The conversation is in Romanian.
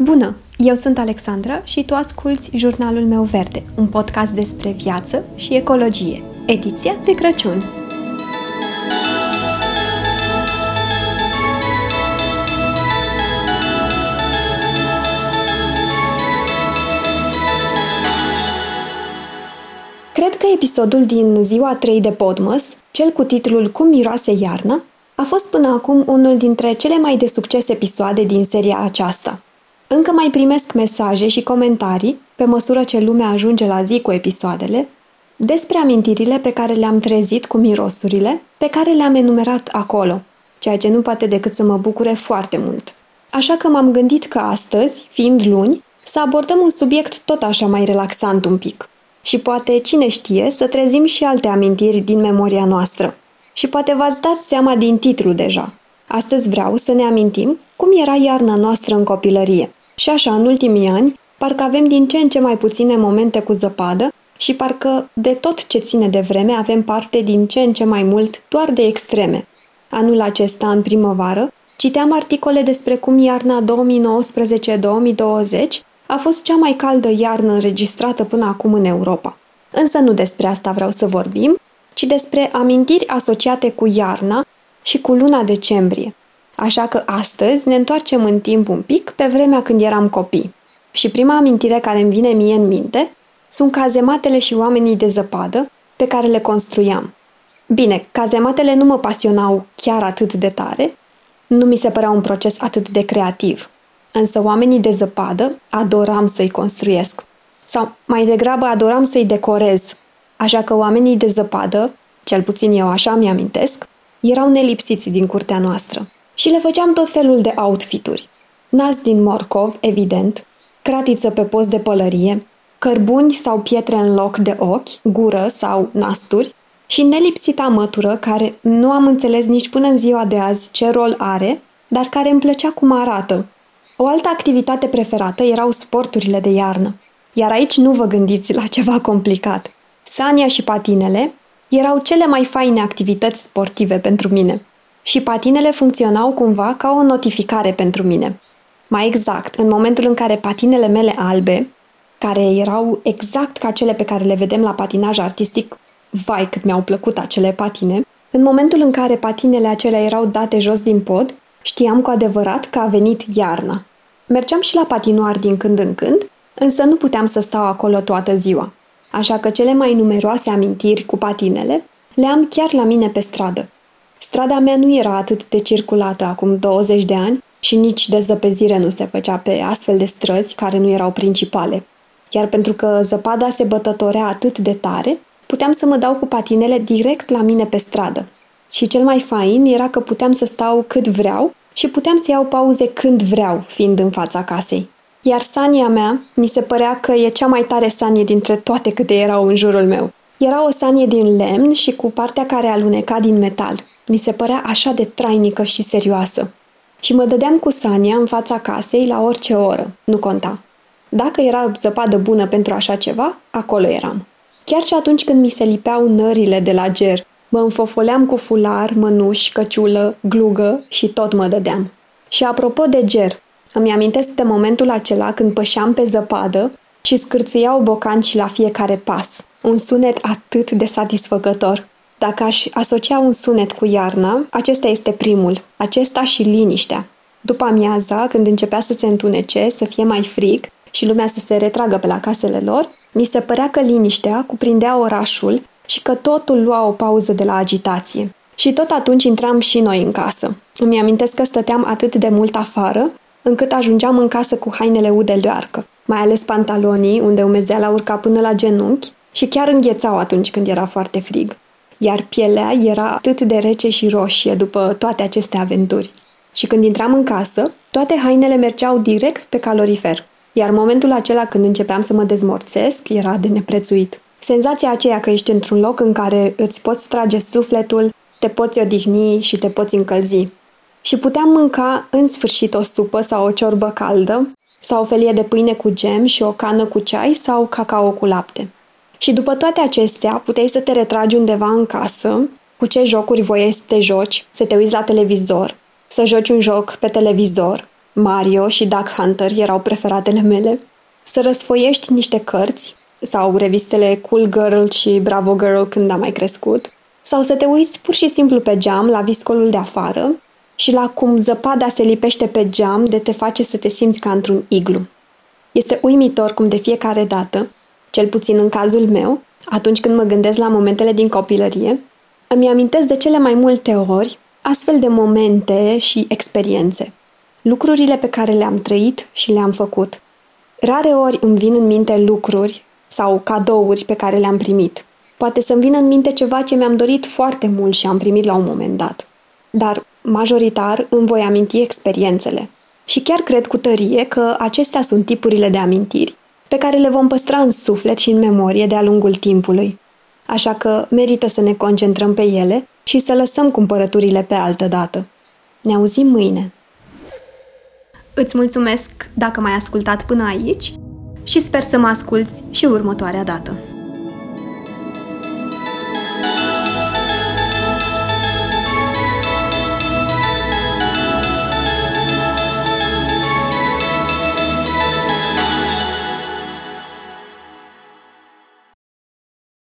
Bună! Eu sunt Alexandra și tu asculți Jurnalul meu verde, un podcast despre viață și ecologie, ediția de Crăciun. Cred că episodul din ziua 3 de Podmas, cel cu titlul Cum miroase iarna, a fost până acum unul dintre cele mai de succes episoade din seria aceasta – încă mai primesc mesaje și comentarii, pe măsură ce lumea ajunge la zi cu episoadele, despre amintirile pe care le-am trezit cu mirosurile, pe care le-am enumerat acolo, ceea ce nu poate decât să mă bucure foarte mult. Așa că m-am gândit că astăzi, fiind luni, să abordăm un subiect tot așa mai relaxant un pic. Și poate, cine știe, să trezim și alte amintiri din memoria noastră. Și poate v-ați dat seama din titlu deja. Astăzi vreau să ne amintim cum era iarna noastră în copilărie. Și așa, în ultimii ani, parcă avem din ce în ce mai puține momente cu zăpadă și parcă de tot ce ține de vreme avem parte din ce în ce mai mult doar de extreme. Anul acesta, în primăvară, citeam articole despre cum iarna 2019-2020 a fost cea mai caldă iarnă înregistrată până acum în Europa. Însă nu despre asta vreau să vorbim, ci despre amintiri asociate cu iarna și cu luna decembrie. Așa că astăzi ne întoarcem în timp un pic pe vremea când eram copii. Și prima amintire care îmi vine mie în minte sunt cazematele și oamenii de zăpadă pe care le construiam. Bine, cazematele nu mă pasionau chiar atât de tare, nu mi se părea un proces atât de creativ. Însă oamenii de zăpadă adoram să-i construiesc. Sau mai degrabă adoram să-i decorez. Așa că oamenii de zăpadă, cel puțin eu așa mi-amintesc, erau nelipsiți din curtea noastră și le făceam tot felul de outfituri. Nas din morcov, evident, cratiță pe post de pălărie, cărbuni sau pietre în loc de ochi, gură sau nasturi și nelipsita mătură care nu am înțeles nici până în ziua de azi ce rol are, dar care îmi plăcea cum arată. O altă activitate preferată erau sporturile de iarnă. Iar aici nu vă gândiți la ceva complicat. Sania și patinele erau cele mai faine activități sportive pentru mine și patinele funcționau cumva ca o notificare pentru mine. Mai exact, în momentul în care patinele mele albe, care erau exact ca cele pe care le vedem la patinaj artistic, vai cât mi-au plăcut acele patine, în momentul în care patinele acelea erau date jos din pod, știam cu adevărat că a venit iarna. Mergeam și la patinoar din când în când, însă nu puteam să stau acolo toată ziua. Așa că cele mai numeroase amintiri cu patinele le am chiar la mine pe stradă. Strada mea nu era atât de circulată acum 20 de ani și nici de zăpezire nu se făcea pe astfel de străzi care nu erau principale. Iar pentru că zăpada se bătătorea atât de tare, puteam să mă dau cu patinele direct la mine pe stradă. Și cel mai fain era că puteam să stau cât vreau și puteam să iau pauze când vreau, fiind în fața casei. Iar sania mea mi se părea că e cea mai tare sanie dintre toate câte erau în jurul meu. Era o sanie din lemn și cu partea care aluneca din metal. Mi se părea așa de trainică și serioasă. Și mă dădeam cu Sania în fața casei la orice oră, nu conta. Dacă era zăpadă bună pentru așa ceva, acolo eram. Chiar și atunci când mi se lipeau nările de la ger, mă înfofoleam cu fular, mănuși, căciulă, glugă și tot mă dădeam. Și apropo de ger, îmi amintesc de momentul acela când pășeam pe zăpadă și scârțâiau bocanci la fiecare pas. Un sunet atât de satisfăcător. Dacă aș asocia un sunet cu iarna, acesta este primul, acesta și liniștea. După amiaza, când începea să se întunece, să fie mai frig și lumea să se retragă pe la casele lor, mi se părea că liniștea cuprindea orașul și că totul lua o pauză de la agitație. Și tot atunci intram și noi în casă. Îmi amintesc că stăteam atât de mult afară, încât ajungeam în casă cu hainele ude leoarcă, mai ales pantalonii, unde umezeala urca până la genunchi și chiar înghețau atunci când era foarte frig iar pielea era atât de rece și roșie după toate aceste aventuri. Și când intram în casă, toate hainele mergeau direct pe calorifer, iar momentul acela când începeam să mă dezmorțesc era de neprețuit. Senzația aceea că ești într-un loc în care îți poți trage sufletul, te poți odihni și te poți încălzi. Și puteam mânca în sfârșit o supă sau o ciorbă caldă, sau o felie de pâine cu gem și o cană cu ceai sau cacao cu lapte. Și după toate acestea, puteai să te retragi undeva în casă, cu ce jocuri voiai să te joci, să te uiți la televizor, să joci un joc pe televizor, Mario și Duck Hunter erau preferatele mele, să răsfoiești niște cărți? Sau revistele Cool Girl și Bravo Girl când am mai crescut, sau să te uiți pur și simplu pe geam la viscolul de afară? Și la cum zăpada se lipește pe geam de te face să te simți ca într-un iglu. Este uimitor cum de fiecare dată, cel puțin în cazul meu, atunci când mă gândesc la momentele din copilărie, îmi amintesc de cele mai multe ori astfel de momente și experiențe. Lucrurile pe care le-am trăit și le-am făcut. Rare ori îmi vin în minte lucruri sau cadouri pe care le-am primit. Poate să-mi vină în minte ceva ce mi-am dorit foarte mult și am primit la un moment dat. Dar, majoritar, îmi voi aminti experiențele. Și chiar cred cu tărie că acestea sunt tipurile de amintiri pe care le vom păstra în suflet și în memorie de-a lungul timpului. Așa că merită să ne concentrăm pe ele și să lăsăm cumpărăturile pe altă dată. Ne auzim mâine! Îți mulțumesc dacă m-ai ascultat până aici și sper să mă asculți și următoarea dată.